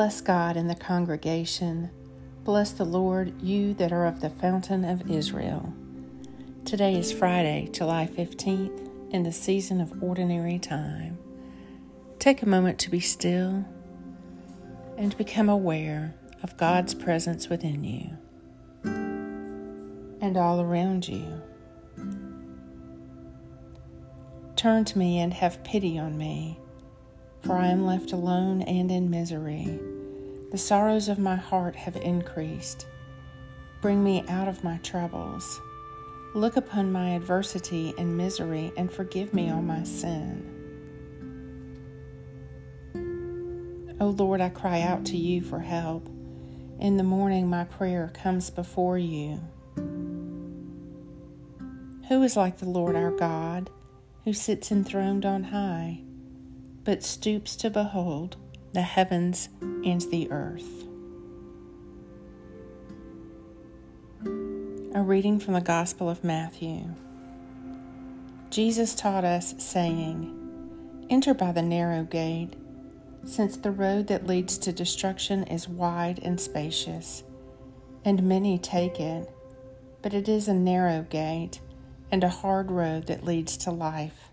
Bless God in the congregation. Bless the Lord, you that are of the fountain of Israel. Today is Friday, July 15th, in the season of ordinary time. Take a moment to be still and become aware of God's presence within you and all around you. Turn to me and have pity on me for I am left alone and in misery. The sorrows of my heart have increased. Bring me out of my troubles. Look upon my adversity and misery and forgive me all my sin. O Lord, I cry out to you for help. In the morning, my prayer comes before you. Who is like the Lord our God, who sits enthroned on high? But stoops to behold the heavens and the earth. A reading from the Gospel of Matthew. Jesus taught us, saying, Enter by the narrow gate, since the road that leads to destruction is wide and spacious, and many take it, but it is a narrow gate and a hard road that leads to life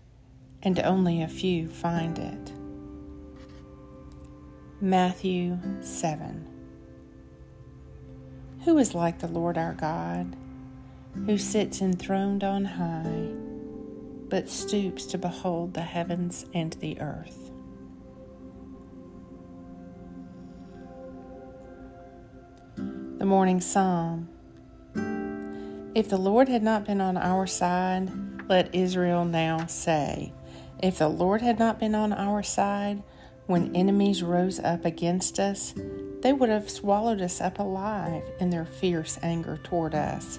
and only a few find it. Matthew 7 Who is like the Lord our God, who sits enthroned on high, but stoops to behold the heavens and the earth? The Morning Psalm If the Lord had not been on our side, let Israel now say, if the Lord had not been on our side, when enemies rose up against us, they would have swallowed us up alive in their fierce anger toward us.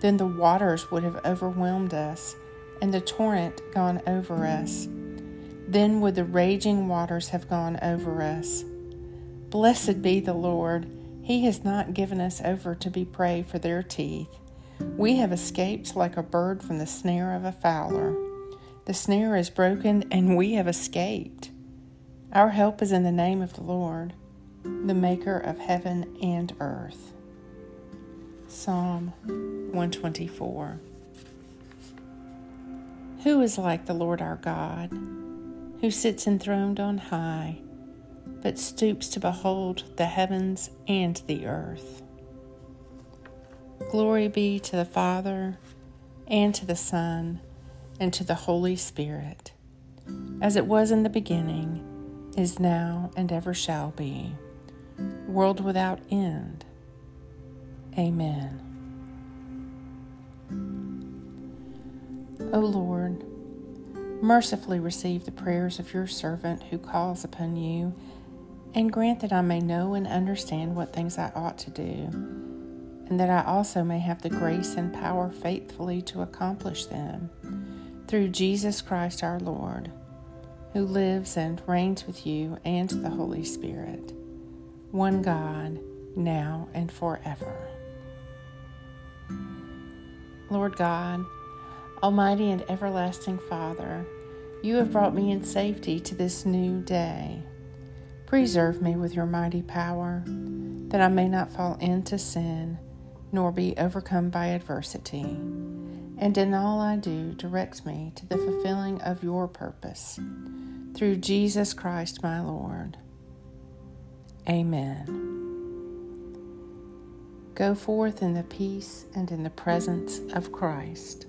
Then the waters would have overwhelmed us, and the torrent gone over us. Then would the raging waters have gone over us. Blessed be the Lord, He has not given us over to be prey for their teeth. We have escaped like a bird from the snare of a fowler. The snare is broken and we have escaped. Our help is in the name of the Lord, the maker of heaven and earth. Psalm 124. Who is like the Lord our God, who sits enthroned on high, but stoops to behold the heavens and the earth? Glory be to the Father, and to the Son, and to the Holy Spirit, as it was in the beginning, is now, and ever shall be, world without end. Amen. O Lord, mercifully receive the prayers of your servant who calls upon you, and grant that I may know and understand what things I ought to do, and that I also may have the grace and power faithfully to accomplish them through Jesus Christ our Lord, who lives and reigns with you and the Holy Spirit, one God, now and forever. Lord God, Almighty and everlasting Father, you have brought me in safety to this new day. Preserve me with your mighty power, that I may not fall into sin, nor be overcome by adversity and in all I do, direct me to the fulfilling of your purpose. Through Jesus Christ my Lord. Amen. Go forth in the peace and in the presence of Christ.